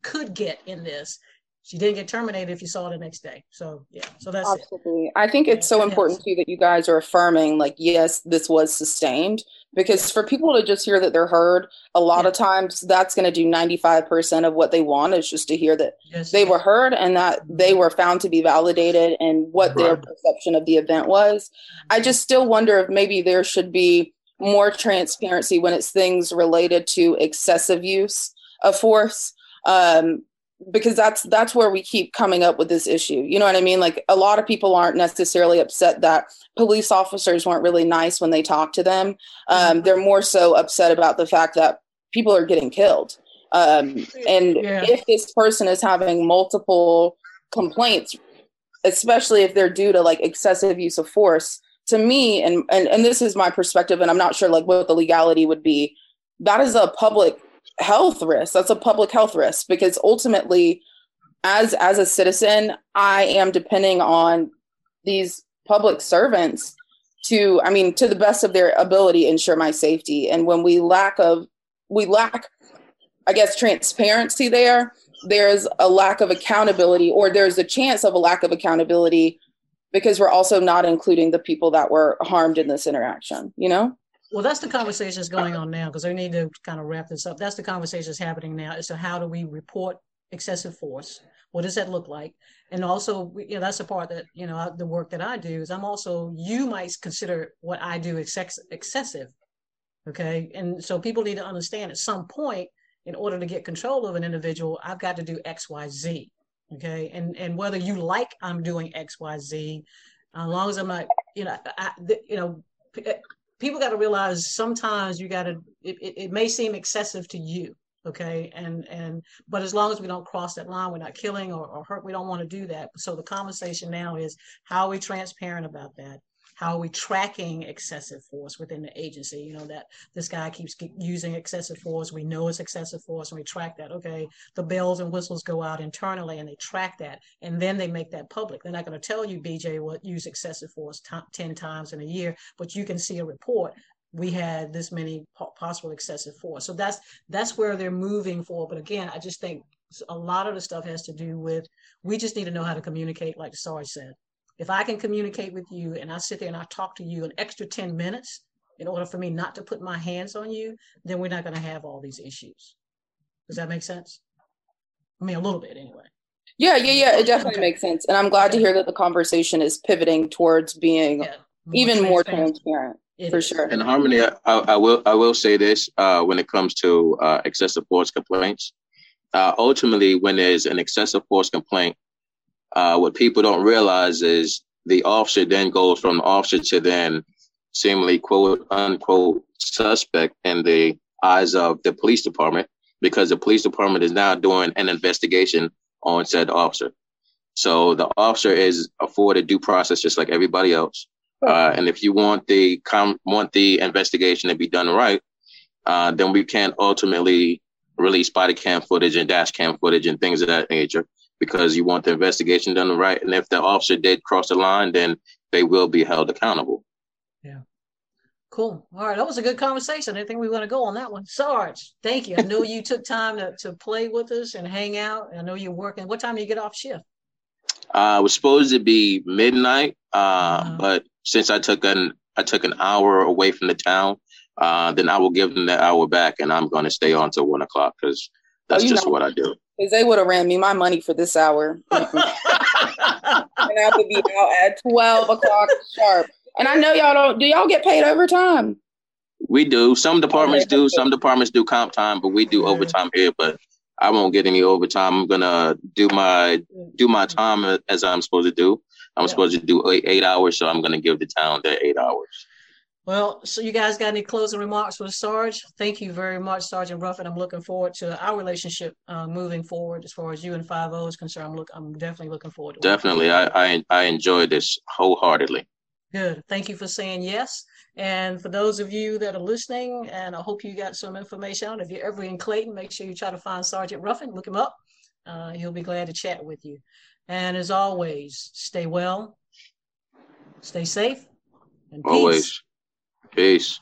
could get in this She didn't get terminated if you saw the next day. So yeah, so that's absolutely. It. I think it's so important too that you guys are affirming, like, yes, this was sustained, because for people to just hear that they're heard, a lot yeah. of times that's going to do ninety five percent of what they want is just to hear that yes, they were heard and that they were found to be validated and what right. their perception of the event was. I just still wonder if maybe there should be more transparency when it's things related to excessive use of force. Um, because that's that's where we keep coming up with this issue you know what i mean like a lot of people aren't necessarily upset that police officers weren't really nice when they talked to them um, mm-hmm. they're more so upset about the fact that people are getting killed um, and yeah. if this person is having multiple complaints especially if they're due to like excessive use of force to me and, and and this is my perspective and i'm not sure like what the legality would be that is a public health risk. That's a public health risk because ultimately, as as a citizen, I am depending on these public servants to, I mean, to the best of their ability, ensure my safety. And when we lack of, we lack, I guess, transparency there. There's a lack of accountability, or there's a chance of a lack of accountability because we're also not including the people that were harmed in this interaction. You know. Well, that's the conversation that's going on now because we need to kind of wrap this up. That's the conversation that's happening now as to how do we report excessive force? What does that look like? And also, you know, that's the part that, you know, the work that I do is I'm also, you might consider what I do ex- excessive. Okay. And so people need to understand at some point, in order to get control of an individual, I've got to do X, Y, Z. Okay. And, and whether you like I'm doing X, Y, Z, as long as I'm not, you know, I, you know, people got to realize sometimes you got to it, it, it, may seem excessive to you okay? And and but as long as we don't cross that line we're not killing or, or hurt we don't want to do that. So the conversation now is how are we transparent about that how are we tracking excessive force within the agency? You know that this guy keeps using excessive force we know it's excessive force and we track that. Okay the bells and whistles go out internally and they track that and then they make that public. They're not going to tell you bj what use excessive force t- 10 times in a year but you can see a report we had this many possible excessive force. So that's that's where they're moving for but again i just think a lot of the stuff has to do with we just need to know how to communicate like sarge said if I can communicate with you and I sit there and I talk to you an extra 10 minutes in order for me not to put my hands on you, then we're not going to have all these issues. Does that make sense? I mean, a little bit anyway. Yeah, yeah, yeah. It definitely okay. makes sense. And I'm glad to hear that the conversation is pivoting towards being yeah, more even transparent. more transparent. It for is. sure. And harmony, I, I, will I will say this uh, when it comes to uh, excessive force complaints. Uh, ultimately, when there's an excessive force complaint, uh, what people don't realize is the officer then goes from the officer to then seemingly quote unquote suspect in the eyes of the police department because the police department is now doing an investigation on said officer. So the officer is afforded due process just like everybody else. Uh, and if you want the com- want the investigation to be done right, uh, then we can ultimately release body cam footage and dash cam footage and things of that nature because you want the investigation done right. And if the officer did cross the line, then they will be held accountable. Yeah. Cool. All right. That was a good conversation. I think we want to go on that one. Sarge, thank you. I know you took time to, to play with us and hang out. I know you're working. What time do you get off shift? Uh, it was supposed to be midnight, uh, uh-huh. but since I took an I took an hour away from the town, uh, then I will give them the hour back, and I'm going to stay on till one o'clock because that's just know, what I do. Because they would have ran me my money for this hour. and I would be out at 12 o'clock sharp. And I know y'all don't, do y'all get paid overtime? We do. Some departments do. Some departments do comp time, but we do overtime here. But I won't get any overtime. I'm gonna do my do my mm-hmm. time as I'm supposed to do. I'm yeah. supposed to do eight, eight hours, so I'm gonna give the town their eight hours. Well, so you guys got any closing remarks for Sarge? Thank you very much, Sergeant Ruffin. I'm looking forward to our relationship uh, moving forward as far as you and Five O is concerned. I'm look, I'm definitely looking forward to it. Definitely, I, I I enjoyed this wholeheartedly. Good. Thank you for saying yes. And for those of you that are listening, and I hope you got some information out. If you're ever in Clayton, make sure you try to find Sergeant Ruffin. Look him up. Uh, he'll be glad to chat with you. And as always, stay well, stay safe, and peace. Always. Peace.